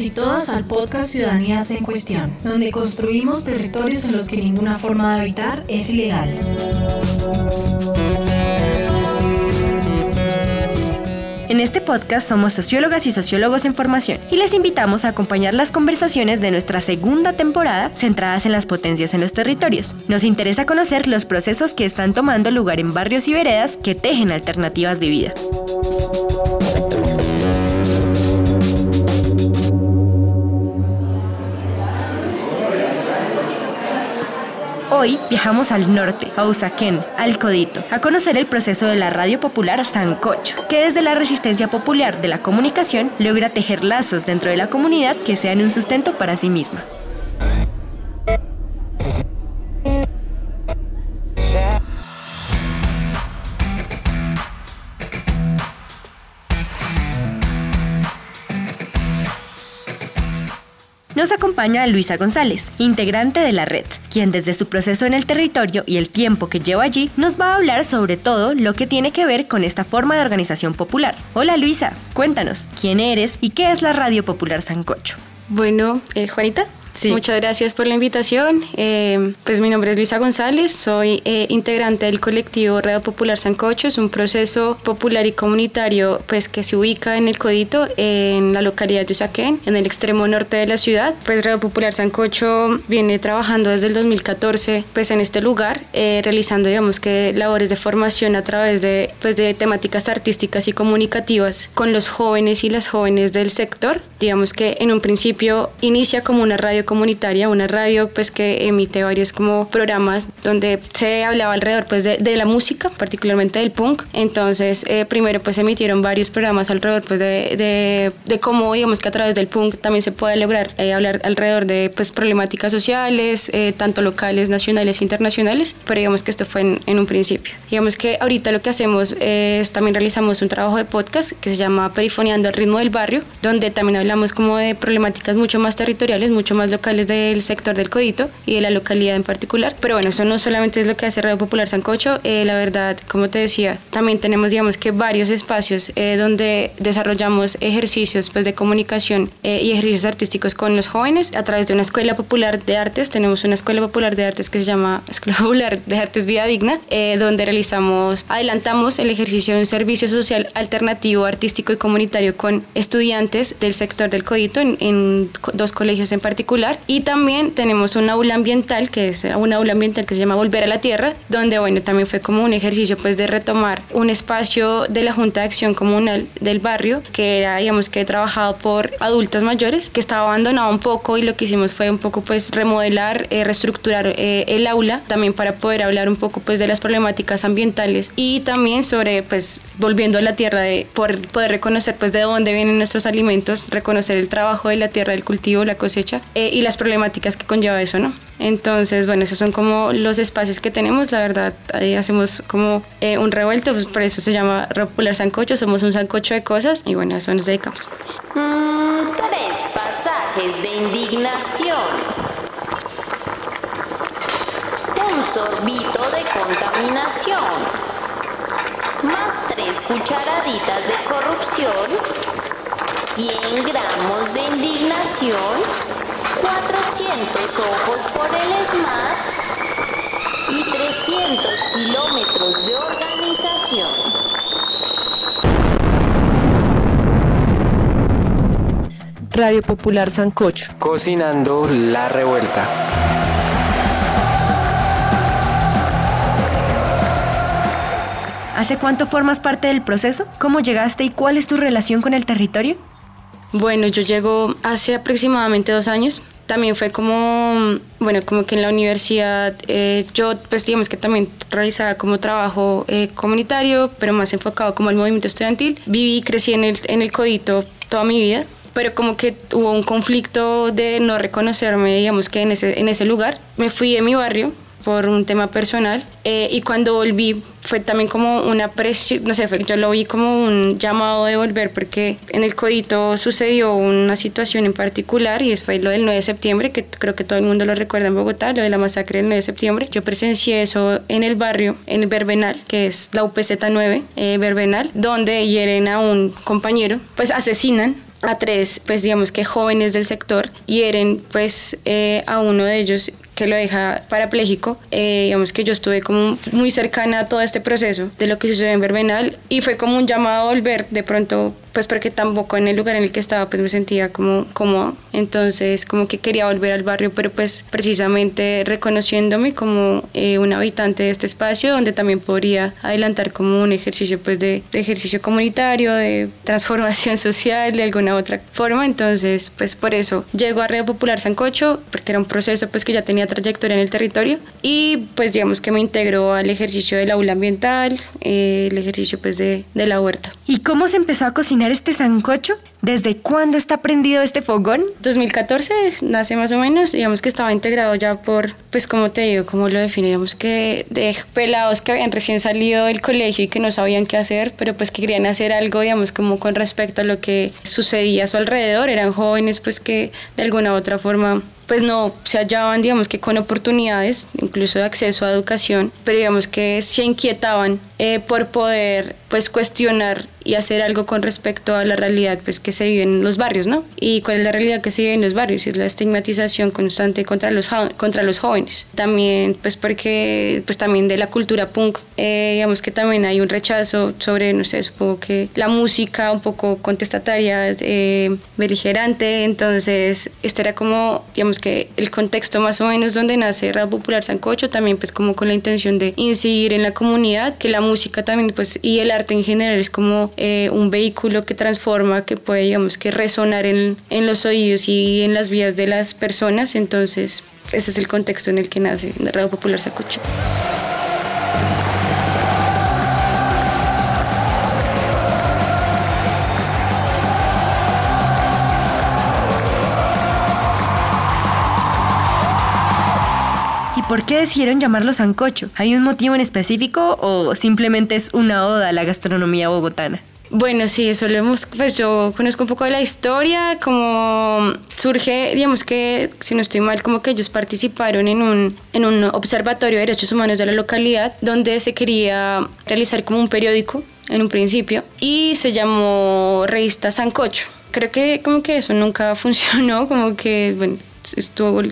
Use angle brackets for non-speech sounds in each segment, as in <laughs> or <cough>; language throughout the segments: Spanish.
Y todas al podcast Ciudadanías en Cuestión, donde construimos territorios en los que ninguna forma de habitar es ilegal. En este podcast somos sociólogas y sociólogos en formación y les invitamos a acompañar las conversaciones de nuestra segunda temporada centradas en las potencias en los territorios. Nos interesa conocer los procesos que están tomando lugar en barrios y veredas que tejen alternativas de vida. Hoy viajamos al norte, a Usaquén, al Codito, a conocer el proceso de la radio popular Sancocho, que desde la resistencia popular de la comunicación logra tejer lazos dentro de la comunidad que sean un sustento para sí misma. Acompaña Luisa González, integrante de la red, quien desde su proceso en el territorio y el tiempo que lleva allí nos va a hablar sobre todo lo que tiene que ver con esta forma de organización popular. Hola Luisa, cuéntanos, ¿quién eres y qué es la Radio Popular Sancocho? Bueno, eh, Juanita, Muchas gracias por la invitación. Eh, pues mi nombre es Luisa González, soy eh, integrante del colectivo Radio Popular Sancocho. Es un proceso popular y comunitario pues, que se ubica en el Codito, en la localidad de Usaquén, en el extremo norte de la ciudad. Pues Radio Popular Sancocho viene trabajando desde el 2014 pues, en este lugar, eh, realizando digamos que labores de formación a través de, pues, de temáticas artísticas y comunicativas con los jóvenes y las jóvenes del sector. Digamos que en un principio inicia como una radio comunitaria, una radio pues que emite varios como programas donde se hablaba alrededor pues de, de la música, particularmente del punk. Entonces eh, primero pues emitieron varios programas alrededor pues de, de, de, cómo digamos que a través del punk también se puede lograr eh, hablar alrededor de pues problemáticas sociales, eh, tanto locales, nacionales e internacionales, pero digamos que esto fue en, en, un principio. Digamos que ahorita lo que hacemos es también realizamos un trabajo de podcast que se llama Perifoneando el ritmo del barrio, donde también hablamos como de problemáticas mucho más territoriales, mucho más locales del sector del Codito y de la localidad en particular. Pero bueno, eso no solamente es lo que hace Radio Popular Sancocho, eh, la verdad, como te decía, también tenemos, digamos que varios espacios eh, donde desarrollamos ejercicios pues, de comunicación eh, y ejercicios artísticos con los jóvenes a través de una escuela popular de artes. Tenemos una escuela popular de artes que se llama Escuela <laughs> Popular de Artes Vida Digna, donde realizamos, adelantamos el ejercicio de un servicio social alternativo, artístico y comunitario con estudiantes del sector del Codito en, en dos colegios en particular y también tenemos un aula ambiental, que es un aula ambiental que se llama Volver a la Tierra, donde bueno, también fue como un ejercicio pues de retomar un espacio de la Junta de Acción Comunal del barrio, que era digamos que trabajado por adultos mayores, que estaba abandonado un poco y lo que hicimos fue un poco pues remodelar, eh, reestructurar eh, el aula, también para poder hablar un poco pues de las problemáticas ambientales y también sobre pues volviendo a la tierra, de por poder reconocer pues de dónde vienen nuestros alimentos, reconocer el trabajo de la tierra, el cultivo, la cosecha eh, y las problemáticas que conlleva eso, ¿no? Entonces, bueno, esos son como los espacios que tenemos, la verdad, ahí hacemos como eh, un revuelto, pues por eso se llama Popular Sancocho, somos un sancocho de cosas y bueno, a eso nos dedicamos. Mm, tres pasajes de indignación. Un sorbito de contaminación. Más tres cucharaditas de corrupción. 100 gramos de indignación 400 ojos por el SMAT y 300 kilómetros de organización. Radio Popular Sancocho. Cocinando la revuelta. ¿Hace cuánto formas parte del proceso? ¿Cómo llegaste y cuál es tu relación con el territorio? Bueno, yo llego hace aproximadamente dos años. También fue como, bueno, como que en la universidad eh, yo, pues digamos que también realizaba como trabajo eh, comunitario, pero más enfocado como al movimiento estudiantil. Viví y crecí en el, en el Codito toda mi vida pero como que hubo un conflicto de no reconocerme, digamos que en ese, en ese lugar. Me fui de mi barrio por un tema personal eh, y cuando volví fue también como una presión, no sé, yo lo vi como un llamado de volver porque en el codito sucedió una situación en particular y fue lo del 9 de septiembre, que creo que todo el mundo lo recuerda en Bogotá, lo de la masacre del 9 de septiembre. Yo presencié eso en el barrio, en Verbenal, que es la UPZ 9, eh, Verbenal, donde hieren a un compañero, pues asesinan a tres, pues digamos que jóvenes del sector, hieren pues eh, a uno de ellos que lo deja parapléjico. Eh, digamos que yo estuve como muy cercana a todo este proceso de lo que sucedió en Verbenal y fue como un llamado a volver de pronto pues porque tampoco en el lugar en el que estaba pues me sentía como cómoda. Entonces como que quería volver al barrio pero pues precisamente reconociéndome como eh, un habitante de este espacio donde también podría adelantar como un ejercicio pues de, de, ejercicio comunitario de <laughs> transformación social de alguna otra forma. Entonces pues por eso llego a Red Popular Sancocho porque era un proceso pues que ya tenía trayectoria en el territorio. Y pues digamos que me integró al ejercicio del aula ambiental eh, el ejercicio pues de, de la huerta. ¿Y cómo se empezó a cocinar este sancocho? ¿Desde cuándo está prendido este fogón? 2014 nace más o menos, digamos que estaba integrado ya por, pues como te digo, como lo defino, digamos que de pelados que habían recién salido del colegio y que no sabían qué hacer, pero pues que querían hacer algo, digamos, como con respecto a lo que sucedía a su alrededor, eran jóvenes pues que de alguna u otra forma pues no se hallaban, digamos que con oportunidades, incluso de acceso a educación, pero digamos que se inquietaban eh, por poder pues cuestionar y hacer algo con respecto a la realidad pues que se vive en los barrios, ¿no? Y cuál es la realidad que se vive en los barrios, es la estigmatización constante contra los, contra los jóvenes. También pues porque pues también de la cultura punk, eh, digamos que también hay un rechazo sobre, no sé, supongo que la música un poco contestataria, eh, beligerante, entonces este era como, digamos que el contexto más o menos donde nace Rap Popular Sancocho, también pues como con la intención de incidir en la comunidad, que la música también pues y el arte en general es como eh, un vehículo que transforma, que puede digamos que resonar en, en los oídos y en las vías de las personas, entonces ese es el contexto en el que nace Radio Popular Sancocho. ¿Por qué decidieron llamarlo sancocho? ¿Hay un motivo en específico o simplemente es una oda a la gastronomía bogotana? Bueno, sí, eso lo hemos, pues yo conozco un poco de la historia, como surge, digamos que, si no estoy mal, como que ellos participaron en un, en un observatorio de derechos humanos de la localidad, donde se quería realizar como un periódico en un principio, y se llamó Revista Sancocho. Creo que como que eso nunca <laughs> funcionó, como que, bueno, estuvo,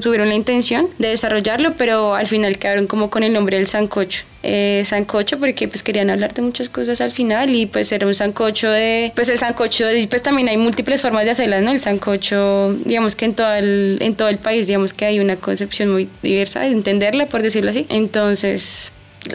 tuvieron la intención de desarrollarlo, pero al final quedaron como con el nombre del sancocho. Eh, sancocho porque pues querían hablar de muchas cosas al final y pues era un sancocho de pues el sancocho pues también hay múltiples formas de hacerlas no el sancocho digamos que en todo el en todo el país digamos que hay una concepción muy diversa de entenderla por decirlo así entonces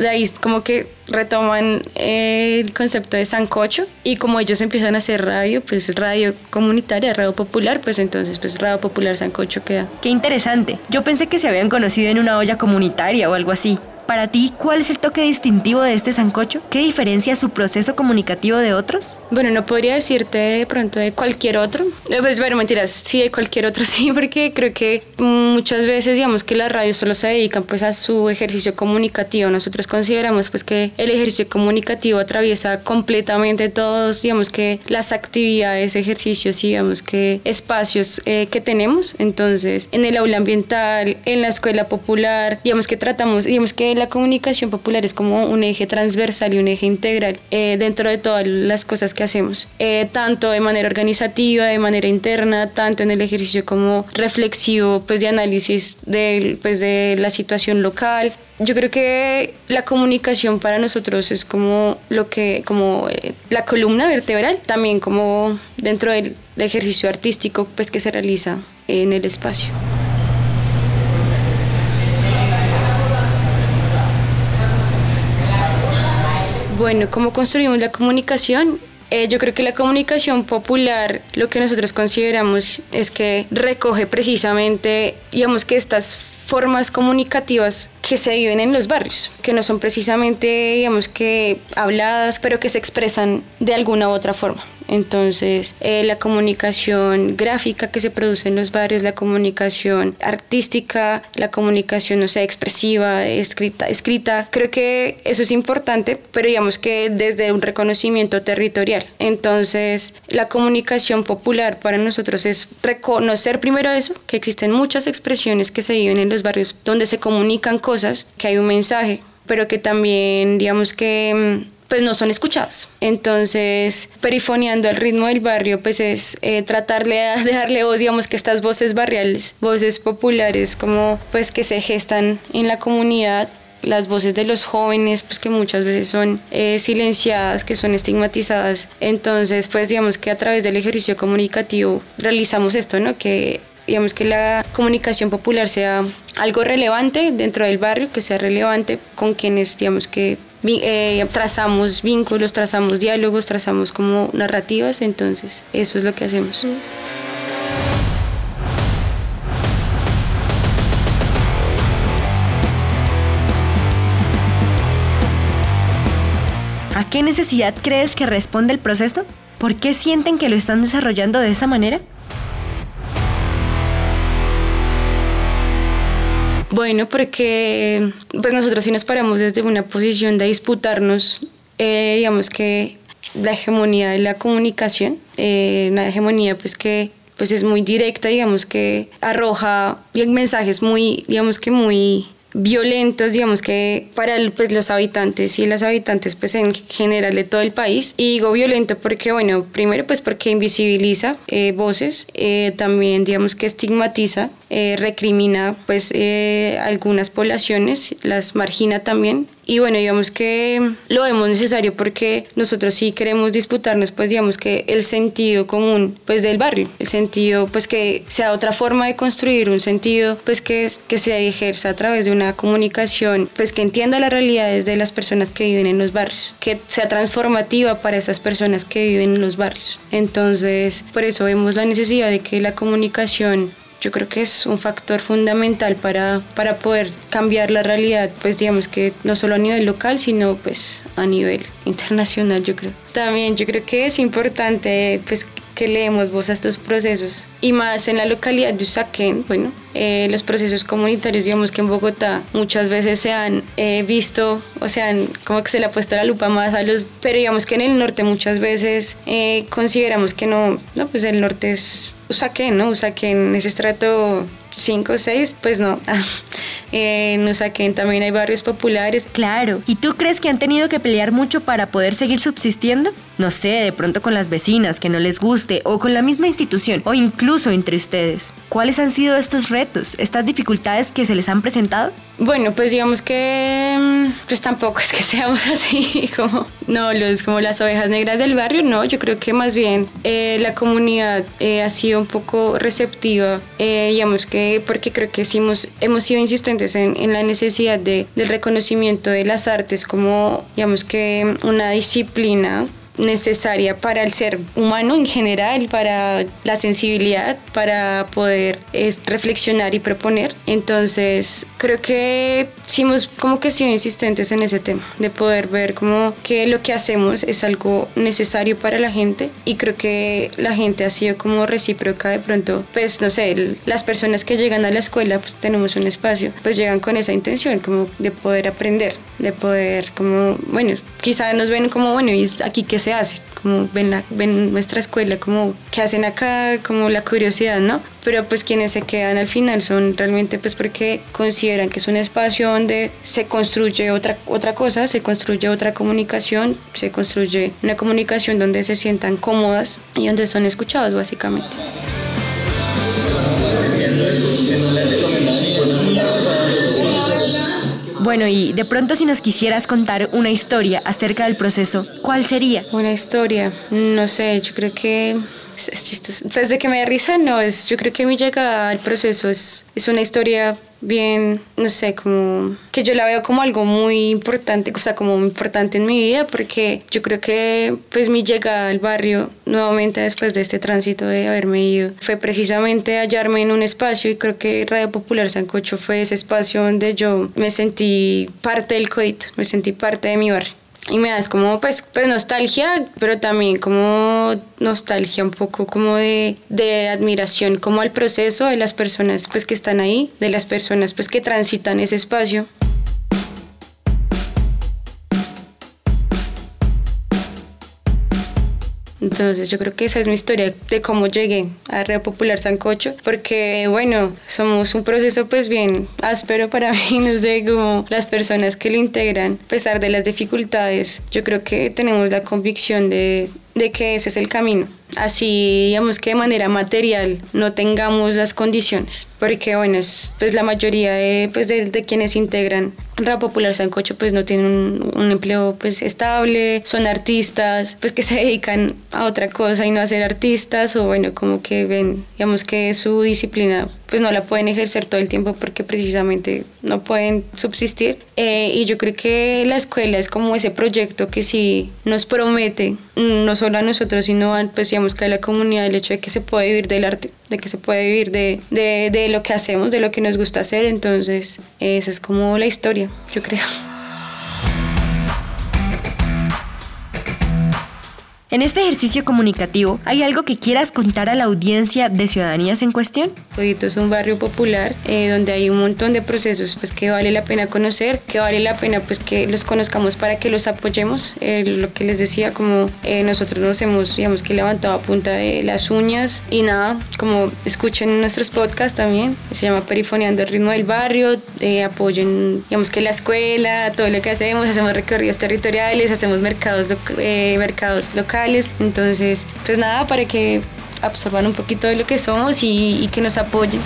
ahí como que retoman el concepto de sancocho y como ellos empiezan a hacer radio, pues radio comunitaria, radio popular, pues entonces pues radio popular sancocho queda. Qué interesante. Yo pensé que se habían conocido en una olla comunitaria o algo así. Para ti, ¿cuál es el toque distintivo de este sancocho? ¿Qué diferencia su proceso comunicativo de otros? Bueno, no podría decirte de pronto de cualquier otro. Eh, pues bueno, mentiras, sí de cualquier otro, <laughs> sí, porque creo que muchas veces digamos que las radios solo se dedican pues a su ejercicio comunicativo. Nosotros consideramos pues que el ejercicio comunicativo atraviesa completamente todos, digamos que las actividades, ejercicios, digamos que espacios eh, que tenemos. Entonces, en el aula ambiental, en la escuela popular, digamos que tratamos, digamos que la comunicación popular es como un eje transversal y un eje integral eh, dentro de todas las cosas que hacemos, eh, tanto de manera organizativa, de manera interna, tanto en el ejercicio como reflexivo, pues de análisis de, pues, de la situación local. Yo creo que la comunicación para nosotros es como lo que, como eh, la columna vertebral, también como dentro del ejercicio artístico pues que se realiza en el espacio. Bueno, ¿cómo construimos la comunicación? Eh, yo creo que la comunicación popular, lo que nosotros consideramos es que recoge precisamente, digamos que estas formas comunicativas que se viven en los barrios, que no son precisamente, digamos que habladas, pero que se expresan de alguna u otra forma. Entonces, eh, la comunicación gráfica que se produce en los barrios, la comunicación artística, la comunicación, no sé, expresiva, escrita, escrita, creo que eso es importante, pero digamos que desde un reconocimiento territorial. Entonces, la comunicación popular para nosotros es reconocer primero eso, que existen muchas expresiones que se viven en los barrios donde se comunican cosas, que hay un mensaje, pero que también, digamos que mm, pues no son escuchadas. Entonces, perifoneando el ritmo del barrio, pues es eh, tratarle <laughs> de darle voz, digamos que estas voces barriales, voces populares, como pues que se gestan en la comunidad, las voces de los jóvenes, pues que muchas veces son eh, silenciadas, que son estigmatizadas. Entonces, pues digamos que a través del ejercicio comunicativo realizamos esto, ¿no? Que digamos que la comunicación popular sea algo relevante dentro del barrio, que sea relevante con quienes, digamos que eh, trazamos vínculos, trazamos diálogos, trazamos como narrativas, entonces eso es lo que hacemos. ¿A qué necesidad crees que responde el proceso? ¿Por qué sienten que lo están desarrollando de esa manera? Bueno, porque pues nosotros sí nos paramos desde una posición de disputarnos, eh, digamos que la hegemonía de la comunicación, eh, una hegemonía pues que pues es muy directa, digamos que arroja mensajes muy, digamos que muy violentos, digamos que para pues, los habitantes y las habitantes pues en general de todo el país. Y digo violento porque, bueno, primero pues porque invisibiliza eh, voces, eh, también digamos que estigmatiza, eh, recrimina pues algunas poblaciones, las margina también y bueno, digamos que lo vemos necesario porque nosotros sí queremos disputarnos, pues digamos que el sentido común pues del barrio, el sentido pues que sea otra forma de construir un sentido pues que, que se ejerza a través de una comunicación pues que entienda las realidades de las personas que viven en los barrios, que sea transformativa para esas personas que viven en los barrios. Entonces, por eso vemos la necesidad de que la comunicación yo creo que es un factor fundamental para, para poder cambiar la realidad, pues digamos que no solo a nivel local, sino pues a nivel internacional, yo creo. También yo creo que es importante pues que leemos vos a estos procesos y más en la localidad de Usaquén, bueno, eh, los procesos comunitarios, digamos que en Bogotá muchas veces se han eh, visto, o sea, como que se le ha puesto la lupa más a los, pero digamos que en el norte muchas veces eh, consideramos que no, no, pues el norte es Usaquén, ¿no? Usaquén ese estrato 5 o 6, pues no. <laughs> en Usaquén también hay barrios populares. Claro. ¿Y tú crees que han tenido que pelear mucho para poder seguir subsistiendo? No sé, de pronto con las vecinas que no les guste, o con la misma institución, o incluso entre ustedes. ¿Cuáles han sido estos retos, estas dificultades que se les han presentado? Bueno, pues digamos que mm, pues tampoco es que <laughs> seamos así como, no, los, como las ovejas negras del barrio, no, yo creo que más bien eh, la comunidad eh, ha sido un poco receptiva, eh, digamos que porque creo que hemos, hemos sido insistentes en, en la necesidad de, del reconocimiento de las artes como, digamos que una disciplina necesaria para el ser humano en general, para la sensibilidad, para poder reflexionar y proponer. Entonces, creo que sí hemos como que sido insistentes en ese tema, de poder ver como que lo que hacemos es algo necesario para la gente y creo que la gente ha sido como recíproca de pronto, pues no sé, las personas que llegan a la escuela, pues tenemos un espacio, pues llegan con esa intención como de poder aprender, de poder como, bueno, quizá nos ven como, bueno, ¿y aquí qué se hace? Como ven, la, ven nuestra escuela, como qué hacen acá, como la curiosidad, ¿no? Pero pues quienes se quedan al final son realmente pues porque consideran que es un espacio donde se construye otra, otra cosa, se construye otra comunicación, se construye una comunicación donde se sientan cómodas y donde son escuchados básicamente. Bueno, y de pronto si nos quisieras contar una historia acerca del proceso, ¿cuál sería? Una historia, no sé, yo creo que es, chistoso. Pues que me da risa, no, es, yo creo que mi llegada al proceso es, es una historia bien, no sé, como que yo la veo como algo muy importante, o sea, como importante en mi vida, porque yo creo que pues mi llegada al barrio nuevamente después de este tránsito de haberme ido fue precisamente hallarme en un espacio y creo que Radio Popular Sancocho fue ese espacio donde yo me sentí parte del codito, me sentí parte de mi barrio y me das como pues, pues nostalgia, pero también como nostalgia un poco como de, de, admiración como al proceso de las personas pues que están ahí, de las personas pues que transitan ese espacio. Entonces yo creo que esa es mi historia de cómo llegué a Red Popular Sancocho, porque bueno, somos un proceso pues bien áspero para <laughs> mí, no sé, como las personas que lo integran, a pesar de las dificultades, yo creo que tenemos la convicción de que ese es el camino. Así, digamos que de manera material no tengamos las condiciones, porque bueno, es, pues la mayoría de, pues de, de quienes integran Rap Popular Sancocho pues no tienen un, un, empleo pues estable, son artistas pues que se dedican a otra cosa y no a ser artistas o bueno, como que ven, digamos que su disciplina pues no la pueden ejercer todo el tiempo porque precisamente no pueden subsistir. Eh, y yo creo que la escuela es como ese proyecto que sí nos promete, no solo a nosotros, sino a, pues digamos que a la comunidad, el hecho de que se puede vivir del arte, de que se puede vivir de, de, de lo que hacemos, de lo que nos gusta hacer. Entonces, esa es como la historia, yo creo. En este ejercicio comunicativo, ¿hay algo que quieras contar a la audiencia de Ciudadanías en Cuestión? Codito es un barrio popular eh, donde hay un montón de procesos pues, que vale la pena conocer, que vale la pena pues, que los conozcamos para que los apoyemos. Eh, lo que les decía, como eh, nosotros nos hemos digamos, que levantado a punta de las uñas y nada, como escuchen nuestros podcasts también, se llama Perifoneando el ritmo del barrio, apoyen digamos que la escuela, todo lo que hacemos, hacemos recorridos territoriales, hacemos mercados, mercados locales entonces, pues nada, para que absorban un poquito de lo que somos y, que nos apoyen.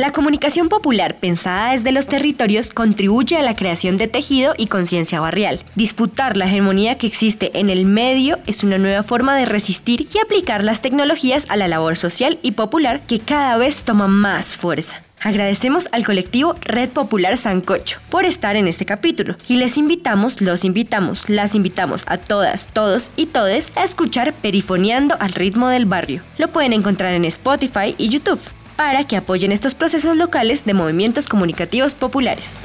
La comunicación popular pensada desde los territorios contribuye a la creación de tejido y conciencia barrial. Disputar la hegemonía que existe en el medio es una nueva forma de resistir y aplicar las tecnologías a la labor social y popular que cada vez toma más fuerza. Agradecemos al colectivo Red Popular Sancocho por estar en este capítulo y les invitamos, los invitamos, las invitamos a todas, todos y todes a escuchar Perifoneando al ritmo del barrio. Lo pueden encontrar en Spotify y YouTube para que apoyen estos procesos locales de movimientos comunicativos populares.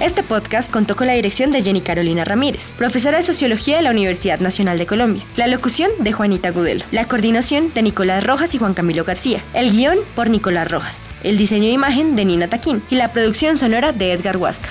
Este podcast contó con la dirección de Jenny Carolina Ramírez, profesora de Sociología de la Universidad Nacional de Colombia, la locución de Juanita Gudelo, la coordinación de Nicolás Rojas y Juan Camilo García, el guion por Nicolás Rojas, el diseño de imagen de Nina Taquín. Y la producción sonora de Edgar Huasca.